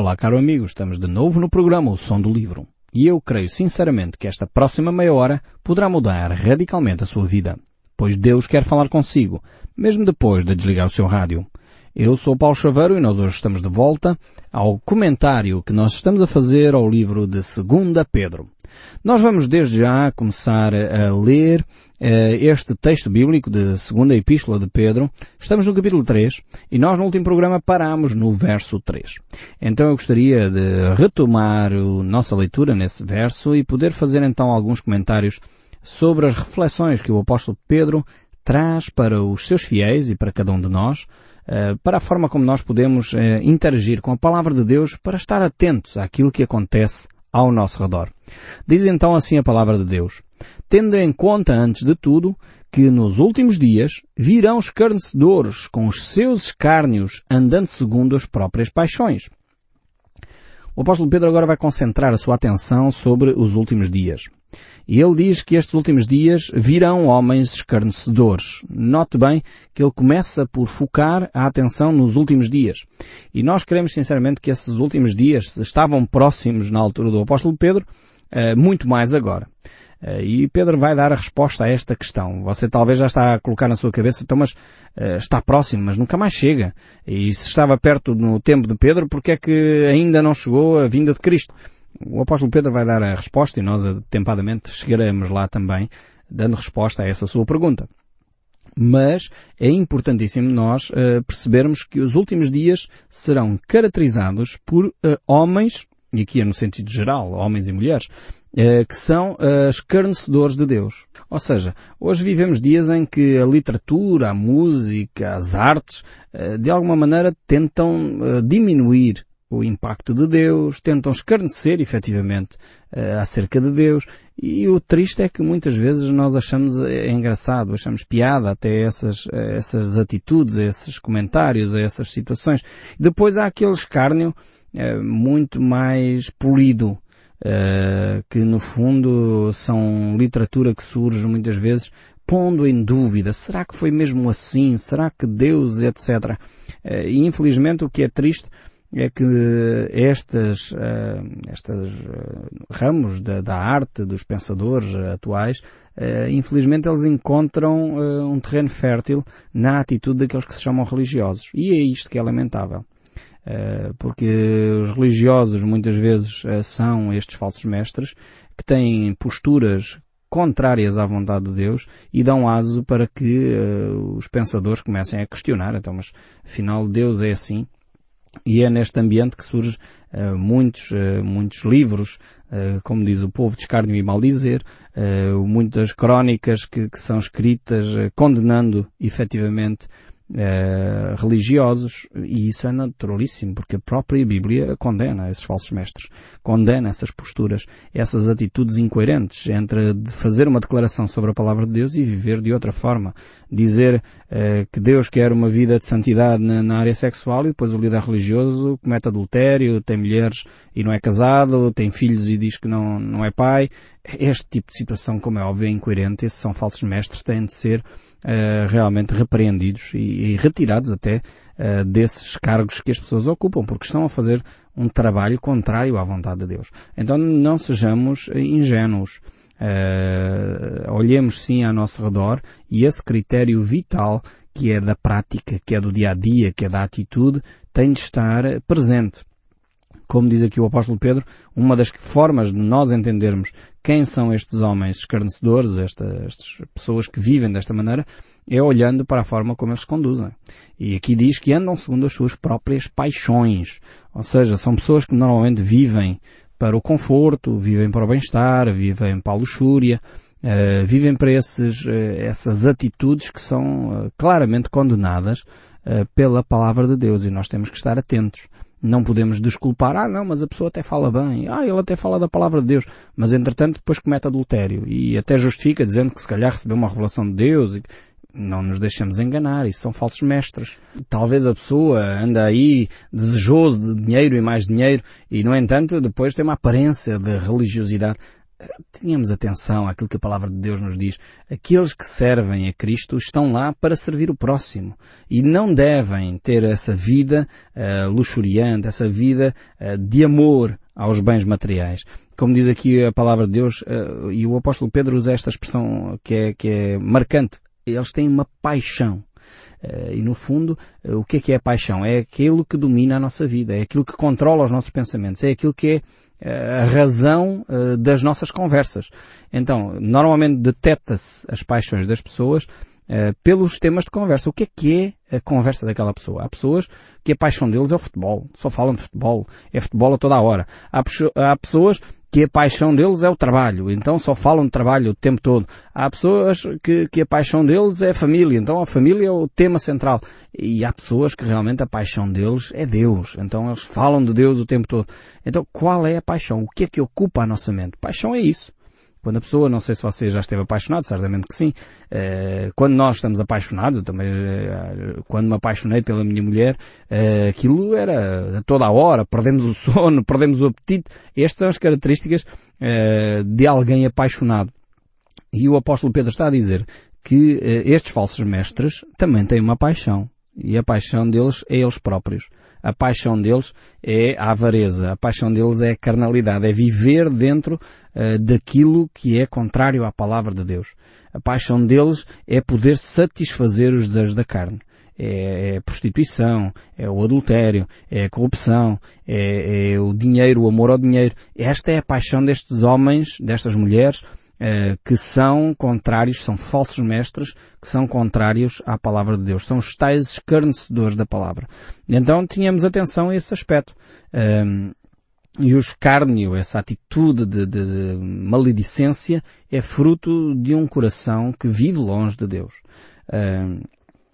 Olá, caro amigo, estamos de novo no programa O Som do Livro. E eu creio sinceramente que esta próxima meia hora poderá mudar radicalmente a sua vida, pois Deus quer falar consigo, mesmo depois de desligar o seu rádio. Eu sou Paulo Chaveiro e nós hoje estamos de volta ao comentário que nós estamos a fazer ao livro de 2 Pedro. Nós vamos desde já começar a ler uh, este texto bíblico de segunda epístola de Pedro. Estamos no capítulo 3 e nós no último programa paramos no verso 3. Então eu gostaria de retomar a nossa leitura nesse verso e poder fazer então alguns comentários sobre as reflexões que o apóstolo Pedro traz para os seus fiéis e para cada um de nós, uh, para a forma como nós podemos uh, interagir com a palavra de Deus para estar atentos àquilo que acontece ao nosso redor. Diz então assim a palavra de Deus. Tendo em conta, antes de tudo, que nos últimos dias virão escarnecedores com os seus escárnios andando segundo as próprias paixões. O apóstolo Pedro agora vai concentrar a sua atenção sobre os últimos dias. E ele diz que estes últimos dias virão homens escarnecedores. Note bem que ele começa por focar a atenção nos últimos dias. E nós queremos sinceramente que esses últimos dias estavam próximos na altura do apóstolo Pedro, eh, muito mais agora. Eh, e Pedro vai dar a resposta a esta questão. Você talvez já está a colocar na sua cabeça, então mas uh, está próximo, mas nunca mais chega. E se estava perto no tempo de Pedro, porque é que ainda não chegou a vinda de Cristo? O apóstolo Pedro vai dar a resposta e nós atempadamente chegaremos lá também, dando resposta a essa sua pergunta. Mas é importantíssimo nós uh, percebermos que os últimos dias serão caracterizados por uh, homens, e aqui é no sentido geral, homens e mulheres, uh, que são escarnecedores de Deus. Ou seja, hoje vivemos dias em que a literatura, a música, as artes, de alguma maneira tentam diminuir o impacto de Deus, tentam escarnecer efetivamente uh, acerca de Deus e o triste é que muitas vezes nós achamos é engraçado, achamos piada até essas, essas atitudes, esses comentários, essas situações. Depois há aquele escárnio muito mais polido, que no fundo são literatura que surge muitas vezes pondo em dúvida, será que foi mesmo assim? Será que Deus, etc. E infelizmente o que é triste é que estas, uh, estas uh, ramos da, da, arte dos pensadores atuais, uh, infelizmente eles encontram um terreno fértil na atitude daqueles que se chamam religiosos. E é isto que é lamentável. porque os religiosos muitas vezes são estes falsos mestres que têm posturas contrárias à vontade de Deus e dão aso para que os pensadores comecem a questionar. Então, mas afinal Deus é assim? E é neste ambiente que surgem uh, muitos, uh, muitos livros, uh, como diz o povo, de escárnio e maldizer, muitas crónicas que, que são escritas condenando efetivamente eh, religiosos, e isso é naturalíssimo, porque a própria Bíblia condena esses falsos mestres, condena essas posturas, essas atitudes incoerentes entre fazer uma declaração sobre a palavra de Deus e viver de outra forma. Dizer eh, que Deus quer uma vida de santidade na, na, área sexual e depois o líder religioso comete adultério, tem mulheres e não é casado, tem filhos e diz que não, não é pai. Este tipo de situação, como é óbvio, é incoerente. Esses são falsos mestres, têm de ser uh, realmente repreendidos e, e retirados até uh, desses cargos que as pessoas ocupam, porque estão a fazer um trabalho contrário à vontade de Deus. Então não sejamos ingênuos. Uh, olhemos sim ao nosso redor e esse critério vital que é da prática, que é do dia a dia, que é da atitude, tem de estar presente como diz aqui o apóstolo Pedro, uma das formas de nós entendermos quem são estes homens escarnecedores, esta, estas pessoas que vivem desta maneira, é olhando para a forma como eles se conduzem. E aqui diz que andam segundo as suas próprias paixões. Ou seja, são pessoas que normalmente vivem para o conforto, vivem para o bem-estar, vivem para a luxúria, uh, vivem para esses, uh, essas atitudes que são uh, claramente condenadas pela palavra de Deus e nós temos que estar atentos. Não podemos desculpar, ah não, mas a pessoa até fala bem, ah ele até fala da palavra de Deus, mas entretanto depois comete adultério e até justifica dizendo que se calhar recebeu uma revelação de Deus e não nos deixemos enganar, isso são falsos mestres. Talvez a pessoa anda aí desejoso de dinheiro e mais dinheiro e no entanto depois tem uma aparência de religiosidade. Tenhamos atenção àquilo que a palavra de Deus nos diz. Aqueles que servem a Cristo estão lá para servir o próximo e não devem ter essa vida uh, luxuriante, essa vida uh, de amor aos bens materiais. Como diz aqui a palavra de Deus, uh, e o apóstolo Pedro usa esta expressão que é, que é marcante, eles têm uma paixão. Uh, e no fundo, uh, o que é que é a paixão? É aquilo que domina a nossa vida, é aquilo que controla os nossos pensamentos, é aquilo que é a razão das nossas conversas. Então, normalmente detecta-se as paixões das pessoas pelos temas de conversa. O que é que é a conversa daquela pessoa? Há pessoas que a paixão deles é o futebol. Só falam de futebol. É futebol a toda a hora. Há pessoas que a paixão deles é o trabalho, então só falam de trabalho o tempo todo. Há pessoas que, que a paixão deles é a família, então a família é o tema central. E há pessoas que realmente a paixão deles é Deus, então eles falam de Deus o tempo todo. Então qual é a paixão? O que é que ocupa a nossa mente? Paixão é isso. Quando a pessoa, não sei se você já esteve apaixonado, certamente que sim, eh, quando nós estamos apaixonados, também, eh, quando me apaixonei pela minha mulher, eh, aquilo era toda a hora, perdemos o sono, perdemos o apetite. Estas são as características de alguém apaixonado. E o apóstolo Pedro está a dizer que estes falsos mestres também têm uma paixão. E a paixão deles é eles próprios. A paixão deles é a avareza. A paixão deles é a carnalidade. É viver dentro uh, daquilo que é contrário à palavra de Deus. A paixão deles é poder satisfazer os desejos da carne. É, é a prostituição, é o adultério, é a corrupção, é, é o dinheiro, o amor ao dinheiro. Esta é a paixão destes homens, destas mulheres, que são contrários, são falsos mestres, que são contrários à palavra de Deus. São os tais escarnecedores da palavra. Então tínhamos atenção a esse aspecto. Um, e o escárnio, essa atitude de, de, maledicência, é fruto de um coração que vive longe de Deus. Uh,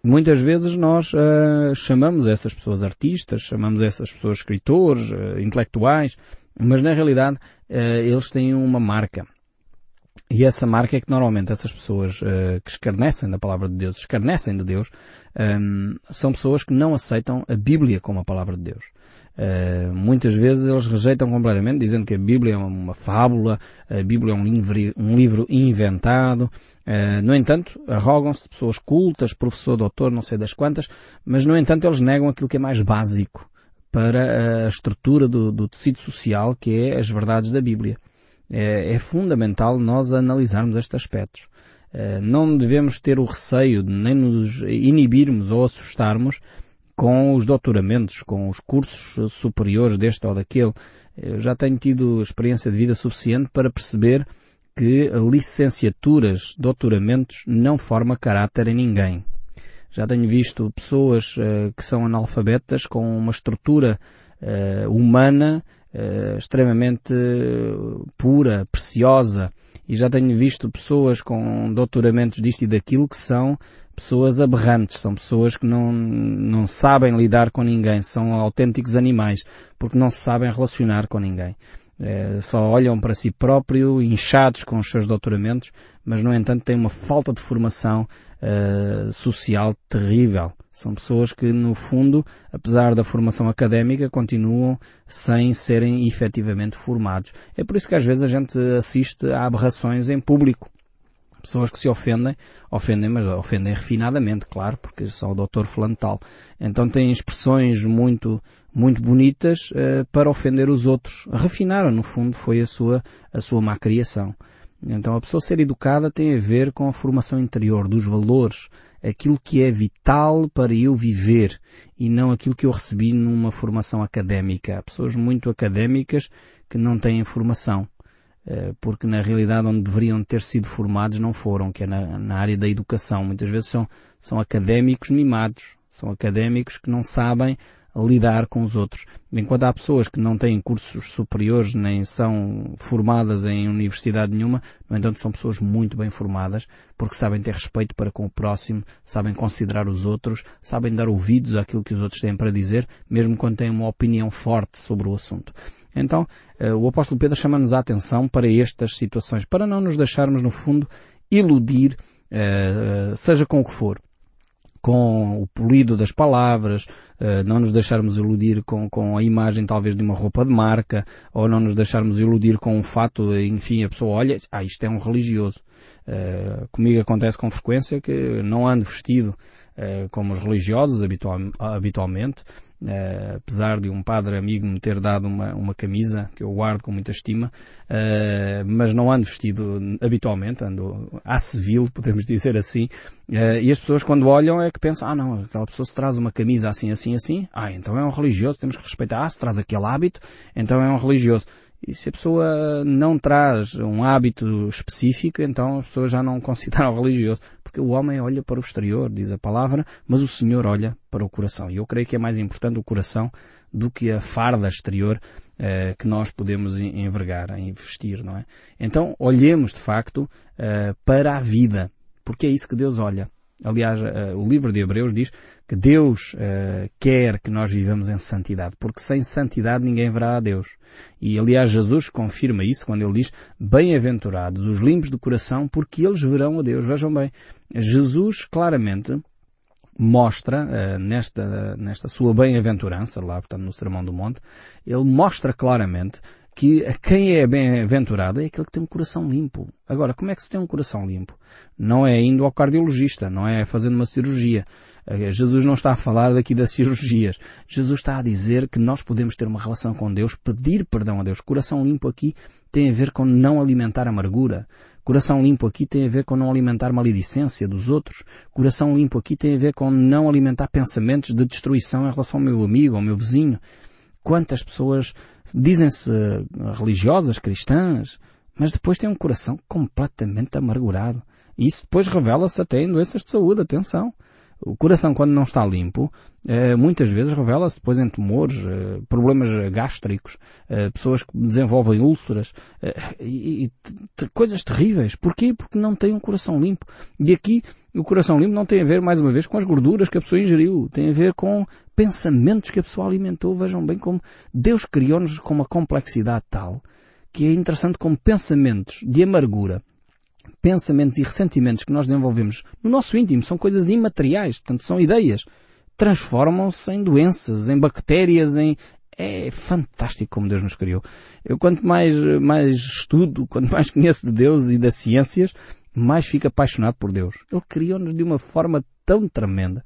muitas vezes nós uh, chamamos essas pessoas artistas, chamamos essas pessoas escritores, uh, intelectuais, mas na realidade eles têm uma marca. E essa marca é que normalmente essas pessoas uh, que escarnecem da palavra de Deus, escarnecem de Deus, um, ehm, são pessoas que não aceitam a Bíblia como a palavra de Deus. Uh, muitas vezes eles rejeitam completamente, dizendo que a Bíblia é uma, fábula, a Bíblia é um livro, um livro inventado. Uh, no entanto, arrogam-se de pessoas cultas, professor, doutor, não sei das quantas, mas no entanto eles negam aquilo que é mais básico para a estrutura do, do tecido social, que é as verdades da Bíblia é, é fundamental nós analisarmos estes aspectos. É, não devemos ter o receio de nem nos inibirmos ou assustarmos com os doutoramentos, com os cursos superiores deste ou daquele. Eu já tenho tido experiência de vida suficiente para perceber que licenciaturas, doutoramentos não forma caráter em ninguém. Já tenho visto pessoas uh, que são analfabetas com uma estrutura uh, humana uh, extremamente pura, preciosa, e já tenho visto pessoas com doutoramentos disto e daquilo que são pessoas aberrantes, são pessoas que não, não sabem lidar com ninguém, são autênticos animais, porque não se sabem relacionar com ninguém. É, só olham para si próprio, inchados com os seus doutoramentos, mas no entanto têm uma falta de formação uh, social terrível. São pessoas que, no fundo, apesar da formação académica, continuam sem serem efetivamente formados. É por isso que às vezes a gente assiste a aberrações em público. Pessoas que se ofendem, ofendem, mas ofendem refinadamente, claro, porque são o doutor fulano tal. Então têm expressões muito, muito bonitas uh, para ofender os outros. Refinaram, no fundo, foi a sua, a sua má criação. Então a pessoa ser educada tem a ver com a formação interior, dos valores, aquilo que é vital para eu viver e não aquilo que eu recebi numa formação académica. Há pessoas muito académicas que não têm formação, eh, porque na realidade onde deveriam ter sido formados não foram, que é na, na área da educação. Muitas vezes são, são académicos mimados, são académicos que não sabem lidar com os outros. Enquanto há pessoas que não têm cursos superiores nem são formadas em universidade nenhuma, no entanto são pessoas muito bem formadas porque sabem ter respeito para com o próximo, sabem considerar os outros, sabem dar ouvidos àquilo que os outros têm para dizer, mesmo quando têm uma opinião forte sobre o assunto. Então, eh, o apóstolo Pedro chama-nos a atenção para estas situações, para não nos deixarmos, no fundo, iludir, eh, seja com o que for com o polido das palavras, não nos deixarmos iludir com, com a imagem talvez de uma roupa de marca, ou não nos deixarmos iludir com um fato, enfim, a pessoa olha, ah, isto é um religioso. comigo acontece com frequência que não ando vestido como os religiosos habitual, habitualmente, Uh, apesar de um padre amigo me ter dado uma, uma camisa que eu guardo com muita estima, uh, mas não ando vestido habitualmente, ando à civil, podemos dizer assim, uh, e as pessoas quando olham é que pensam, ah não, aquela pessoa se traz uma camisa assim, assim, assim, ah, então é um religioso, temos que respeitar, ah, se traz aquele hábito, então é um religioso. E se a pessoa não traz um hábito específico, então as pessoas já não consideram religioso. Porque o homem olha para o exterior, diz a palavra, mas o Senhor olha para o coração. E eu creio que é mais importante o coração do que a farda exterior eh, que nós podemos envergar, investir, não é? Então, olhemos de facto eh, para a vida. Porque é isso que Deus olha. Aliás, uh, o livro de Hebreus diz que Deus uh, quer que nós vivamos em santidade, porque sem santidade ninguém verá a Deus. E aliás, Jesus confirma isso quando ele diz: Bem-aventurados os limpos de coração, porque eles verão a Deus. Vejam bem, Jesus claramente mostra uh, nesta, nesta sua bem-aventurança, lá portanto no Sermão do Monte, ele mostra claramente que quem é bem-aventurado é aquele que tem um coração limpo. Agora, como é que se tem um coração limpo? Não é indo ao cardiologista, não é fazendo uma cirurgia. Eh, Jesus não está a falar daqui das cirurgias. Jesus está a dizer que nós podemos ter uma relação com Deus, pedir perdão a Deus. Coração limpo aqui tem a ver com não alimentar amargura. Coração limpo aqui tem a ver com não alimentar maledicência dos outros. Coração limpo aqui tem a ver com não alimentar pensamentos de destruição em relação ao meu amigo, ao meu vizinho. Quantas pessoas dizem-se religiosas, cristãs, mas depois têm um coração completamente amargurado. E isso depois revela-se até em doenças de saúde, atenção. O coração, quando não está limpo, eh, muitas vezes revela-se depois em tumores, eh, problemas gástricos, eh, pessoas que desenvolvem úlceras e coisas terríveis. Porquê? Porque não têm um coração limpo. E aqui o coração limpo não tem a ver, mais uma vez, com as gorduras que a pessoa ingeriu. Tem a ver com pensamentos que a pessoa alimentou. Vejam bem como Deus criou-nos com uma complexidade tal que é interessante como pensamentos de amargura pensamentos e ressentimentos que nós desenvolvemos no nosso íntimo são coisas imateriais, portanto são ideias, transformam-se em doenças, em bactérias, em é fantástico como Deus nos criou. Eu quanto mais, mais estudo, quanto mais conheço de Deus e das ciências, mais fico apaixonado por Deus. Ele criou-nos de uma forma tão tremenda,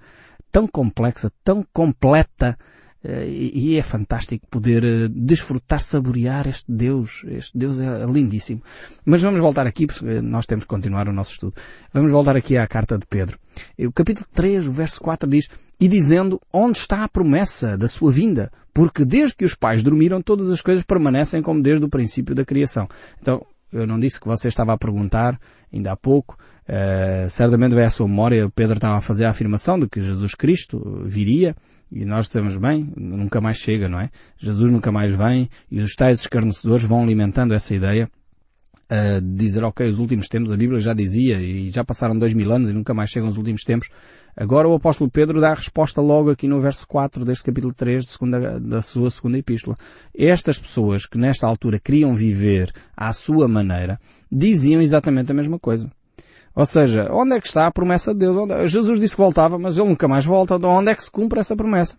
tão complexa, tão completa, eh, e é fantástico poder eh, desfrutar, saborear este Deus. Este Deus é lindíssimo. Mas vamos voltar aqui, porque nós temos que continuar o nosso estudo. Vamos voltar aqui à carta de Pedro. O capítulo 3, o verso 4 diz, E dizendo, onde está a promessa da sua vinda? Porque desde que os pais dormiram, todas as coisas permanecem como desde o princípio da criação. Então, eu não disse que você estava a perguntar, ainda há pouco, uh, certamente veio à sua memória, Pedro estava a fazer a afirmação de que Jesus Cristo viria, e nós dizemos bem, nunca mais chega, não é? Jesus nunca mais vem, e os tais escarnecedores vão alimentando essa ideia, uh, de dizer, ok, os últimos tempos, a Bíblia já dizia, e já passaram dois mil anos e nunca mais chegam os últimos tempos, Agora o apóstolo Pedro dá a resposta logo aqui no verso 4 deste capítulo 3 de segunda, da sua segunda epístola. Estas pessoas que nesta altura queriam viver à sua maneira, diziam exatamente a mesma coisa. Ou seja, onde é que está a promessa de Deus? Onde... Jesus disse que voltava, mas ele nunca mais volta. Onde é que se cumpre essa promessa?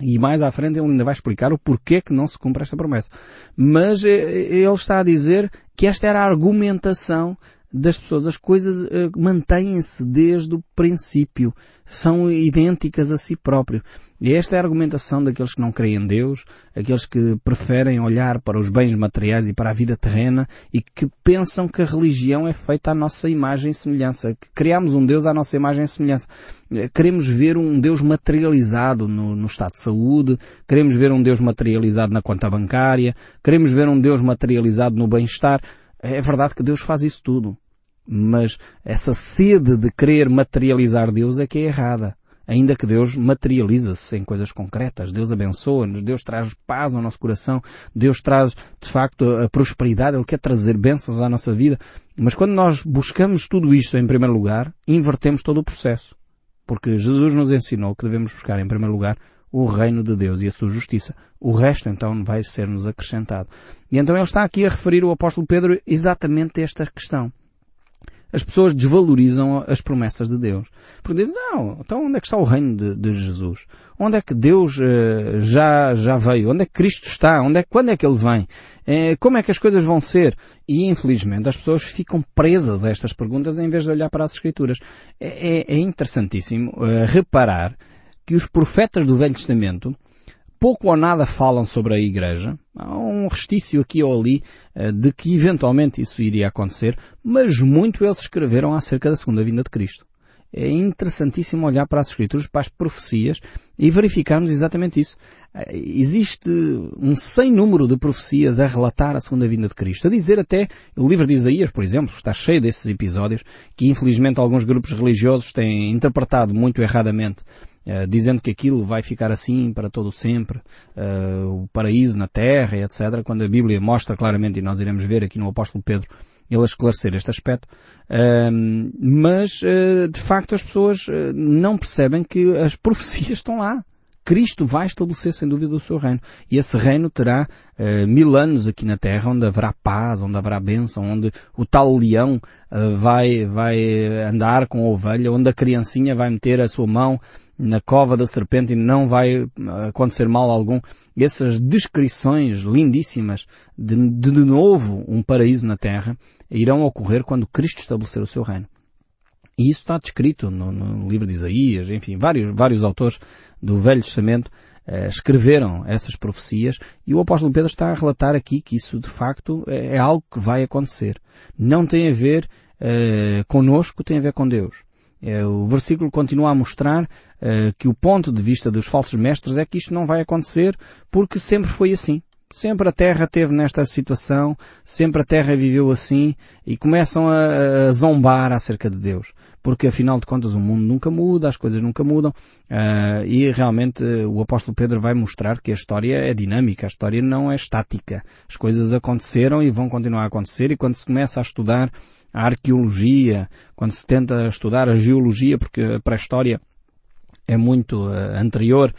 E mais à frente ele ainda vai explicar o porquê que não se cumpre esta promessa. Mas eh, ele está a dizer que esta era a argumentação das pessoas. As coisas uh, mantêm-se desde o princípio. São idênticas a si próprio. E esta é a argumentação daqueles que não creem em Deus, aqueles que preferem olhar para os bens materiais e para a vida terrena e que pensam que a religião é feita à nossa imagem e semelhança, que criamos um Deus à nossa imagem e semelhança. Eh, queremos ver um Deus materializado no, no estado de saúde, queremos ver um Deus materializado na conta bancária, queremos ver um Deus materializado no bem-estar. É verdade que Deus faz isso tudo. Mas essa sede de querer materializar Deus é que é errada. Ainda que Deus materializa-se em coisas concretas. Deus abençoa-nos, Deus traz paz ao nosso coração, Deus traz, de facto, a prosperidade, Ele quer trazer bênçãos à nossa vida. Mas quando nós buscamos tudo isto em primeiro lugar, invertemos todo o processo. Porque Jesus nos ensinou que devemos buscar em primeiro lugar o reino de Deus e a sua justiça. O resto então vai ser-nos acrescentado. E então ele está aqui a referir o apóstolo Pedro exatamente esta questão. as pessoas desvalorizam as promessas de Deus. Porque dizem, não, então onde é que está o reino de, de Jesus? Onde é que Deus uh, já, já veio? Onde é que Cristo está? Onde é, quando é que Ele vem? Eh, como é que as coisas vão ser? E infelizmente as pessoas ficam presas a estas perguntas em vez de olhar para as Escrituras. É, é, é interessantíssimo uh, reparar que os profetas do Velho Testamento pouco ou nada falam sobre a Igreja. Há um restício aqui ou ali uh, de que eventualmente isso iria acontecer, mas muito eles escreveram acerca da segunda vinda de Cristo. É interessantíssimo olhar para as Escrituras, para as profecias e verificarmos exatamente isso. Eh, existe um sem número de profecias a relatar a segunda vinda de Cristo. A dizer até, o livro de Isaías, por exemplo, está cheio desses episódios que infelizmente alguns grupos religiosos têm interpretado muito erradamente Uh, dizendo que aquilo vai ficar assim para todo sempre, uh, o paraíso na terra, etc., quando a Bíblia mostra claramente, e nós iremos ver aqui no Apóstolo Pedro, ele esclarecer este aspecto, uh, mas, de facto, as pessoas não percebem que as profecias estão lá. Cristo vai estabelecer sem dúvida o seu reino. E esse reino terá uh, mil anos aqui na Terra, onde haverá paz, onde haverá bênção, onde o tal leão uh, vai, vai andar com a ovelha, onde a criancinha vai meter a sua mão na cova da serpente e não vai acontecer mal algum. Essas descrições lindíssimas de, de novo um paraíso na Terra irão ocorrer quando Cristo estabelecer o seu reino. E isso está descrito no, no livro de Isaías, enfim, vários, vários autores do Velho Testamento eh, escreveram essas profecias e o apóstolo Pedro está a relatar aqui que isso de facto é, é algo que vai acontecer. Não tem a ver eh, conosco, tem a ver com Deus. Eh, o versículo continua a mostrar eh, que o ponto de vista dos falsos mestres é que isto não vai acontecer porque sempre foi assim. Sempre a Terra teve nesta situação, sempre a Terra viveu assim e começam a, a zombar acerca de Deus. Porque afinal de contas o mundo nunca muda, as coisas nunca mudam uh, e realmente o apóstolo Pedro vai mostrar que a história é dinâmica, a história não é estática. As coisas aconteceram e vão continuar a acontecer e quando se começa a estudar a arqueologia, quando se tenta estudar a geologia, porque a pré-história é muito uh, anterior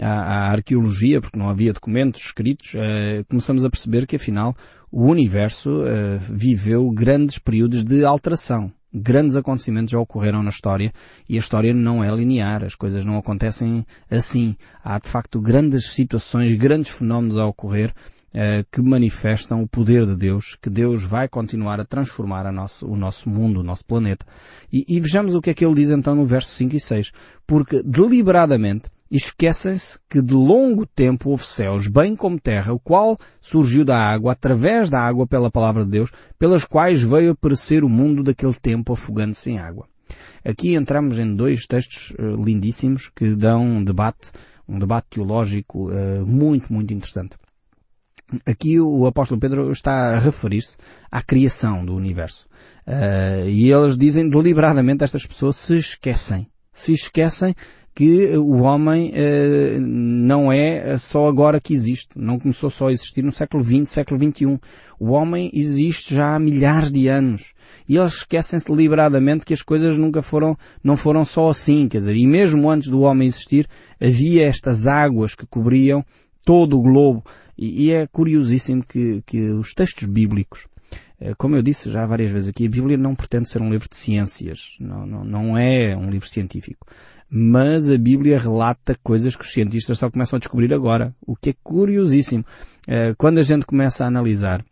à, arqueologia, porque não havia documentos escritos, uh, começamos a perceber que afinal o universo uh, viveu grandes períodos de alteração. Grandes acontecimentos já ocorreram na história e a história não é linear, as coisas não acontecem assim. Há de facto grandes situações, grandes fenómenos a ocorrer uh, que manifestam o poder de Deus, que Deus vai continuar a transformar a nosso, o nosso mundo, o nosso planeta. E, e vejamos o que é que ele diz então no verso 5 e 6. Porque deliberadamente esquecem-se que de longo tempo houve céus, bem como terra, o qual surgiu da água, através da água pela palavra de Deus, pelas quais veio a perecer o mundo daquele tempo afogando-se em água. Aqui entramos em dois textos uh, lindíssimos que dão um debate, um debate teológico uh, muito, muito interessante. Aqui o apóstolo Pedro está a referir-se à criação do universo. Uh, e eles dizem deliberadamente estas pessoas se esquecem. Se esquecem que o homem uh, não é só agora que existe. Não começou só a existir no século XX, século XXI. O homem existe já há milhares de anos. E eles esquecem-se deliberadamente que as coisas nunca foram, não foram só assim. Quer dizer, e mesmo antes do homem existir, havia estas águas que cobriam todo o globo. E, e é curiosíssimo que, que os textos bíblicos, eh, como eu disse já várias vezes aqui, a Bíblia não pretende ser um livro de ciências. Não, não, não é um livro científico mas a Bíblia relata coisas que os cientistas só começam a descobrir agora, o que é curiosíssimo. Eh, quando a gente começa a analisar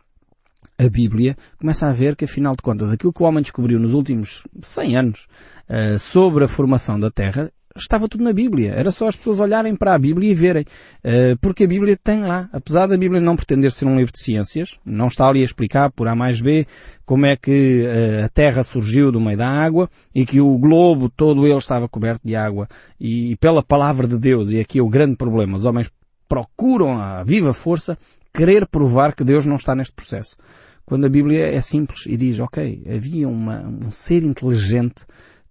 a Bíblia, começa a ver que, afinal de contas, aquilo que o homem descobriu nos últimos 100 anos eh, sobre a formação da Terra estava tudo na Bíblia. Era só as pessoas olharem para a Bíblia e verem. Uh, porque a Bíblia tem lá. Apesar da Bíblia não pretender ser um livro de ciências, não está ali a explicar por A mais B como é que uh, a Terra surgiu do meio da água e que o globo todo ele estava coberto de água. E pela palavra de Deus, e aqui é o grande problema, os homens procuram a viva força querer provar que Deus não está neste processo. Quando a Bíblia é simples e diz, ok, havia uma, um ser inteligente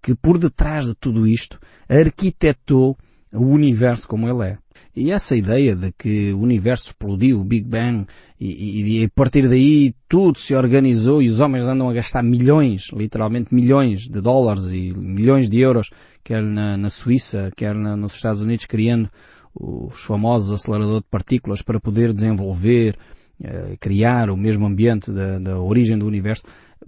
que por detrás de tudo isto arquitetou o universo como ele é. E essa ideia de que o universo explodiu, o Big Bang, e, e, a partir daí tudo se organizou e os homens andam a gastar milhões, literalmente milhões de dólares e milhões de euros, quer na, na Suíça, quer na, nos Estados Unidos, criando os famosos aceleradores de partículas para poder desenvolver, eh, criar o mesmo ambiente da, da origem do universo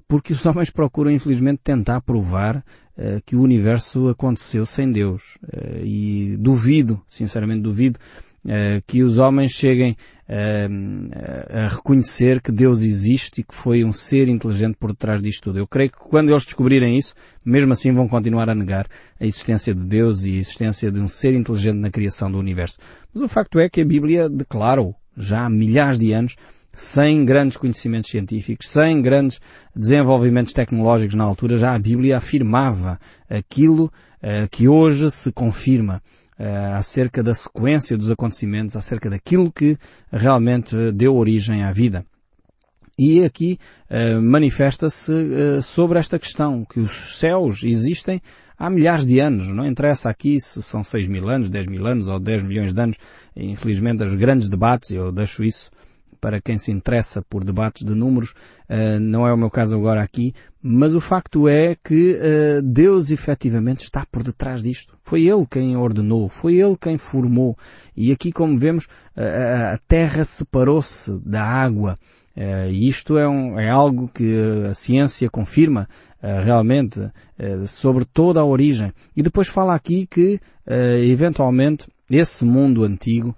porque os homens procuram infelizmente tentar provar uh, que o universo aconteceu sem Deus. Uh, e duvido, sinceramente duvido, uh, que os homens cheguem a reconhecer que Deus existe e que foi um ser inteligente por detrás disto tudo. Eu creio que quando eles descobrirem isso, mesmo assim vão continuar a negar a existência de Deus e a existência de um ser inteligente na criação do universo. Mas o facto é que a Bíblia declara-o já há milhares de anos sem grandes conhecimentos científicos, sem grandes desenvolvimentos tecnológicos na altura, já a Bíblia afirmava aquilo uh, que hoje se confirma uh, acerca da sequência dos acontecimentos, acerca daquilo que realmente deu origem à vida. E aqui uh, manifesta-se sobre esta questão, que os céus existem há milhares de anos. Não interessa aqui se são 6 mil anos, 10 mil anos ou 10 milhões de anos. Infelizmente, os grandes debates, eu deixo isso para quem se interessa por debates de números, uh, não é o meu caso agora aqui, mas o facto é que uh, Deus efetivamente está por detrás disto. Foi Ele quem ordenou, foi Ele quem formou. E aqui, como vemos, a terra separou-se da água. E isto é, um, é algo que a ciência confirma realmente sobre toda a origem. E depois fala aqui que, eventualmente, esse mundo antigo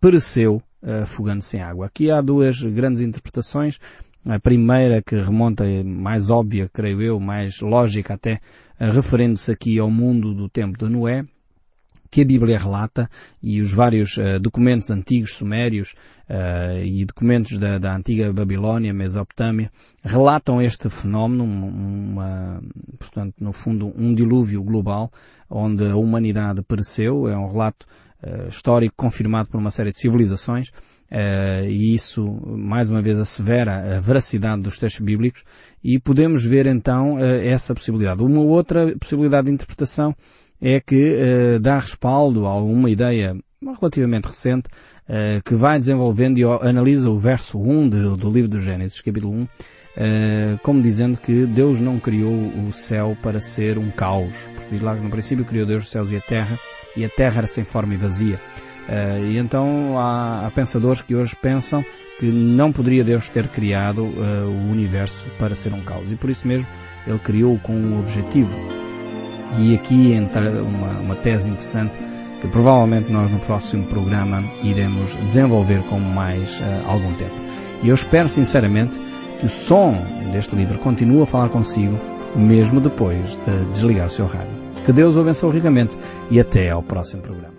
pereceu afogando-se em água. Aqui há duas grandes interpretações. A primeira que remonta, mais óbvia, creio eu, mais lógica até, referendo-se aqui ao mundo do tempo de Noé, que a Bíblia relata e os vários uh, documentos antigos sumérios uh, e documentos da, da, antiga Babilónia, Mesopotâmia, relatam este fenómeno, uma, portanto, no fundo, um dilúvio global onde a humanidade pereceu. É um relato uh, histórico confirmado por uma série de civilizações uh, e isso mais uma vez assevera a veracidade dos textos bíblicos e podemos ver então uh, essa possibilidade. Uma outra possibilidade de interpretação é que dá respaldo a uma ideia relativamente recente que vai desenvolvendo e analisa o verso 1 de, do livro do Gênesis, capítulo 1, Uh, como dizendo que Deus não criou o céu para ser um caos, porque diz lá que no princípio criou Deus os céus e a terra, e a terra era sem forma e vazia. Uh, e então há, há, pensadores que hoje pensam que não poderia Deus ter criado uh, o universo para ser um caos. E por isso mesmo ele criou com um objetivo. E aqui entra uma, uma tese interessante que provavelmente nós no próximo programa iremos desenvolver com mais uh, algum tempo. E eu espero sinceramente que o som deste livro continue a falar consigo mesmo depois de desligar o seu rádio. Que Deus o abençoe ricamente e até ao próximo programa.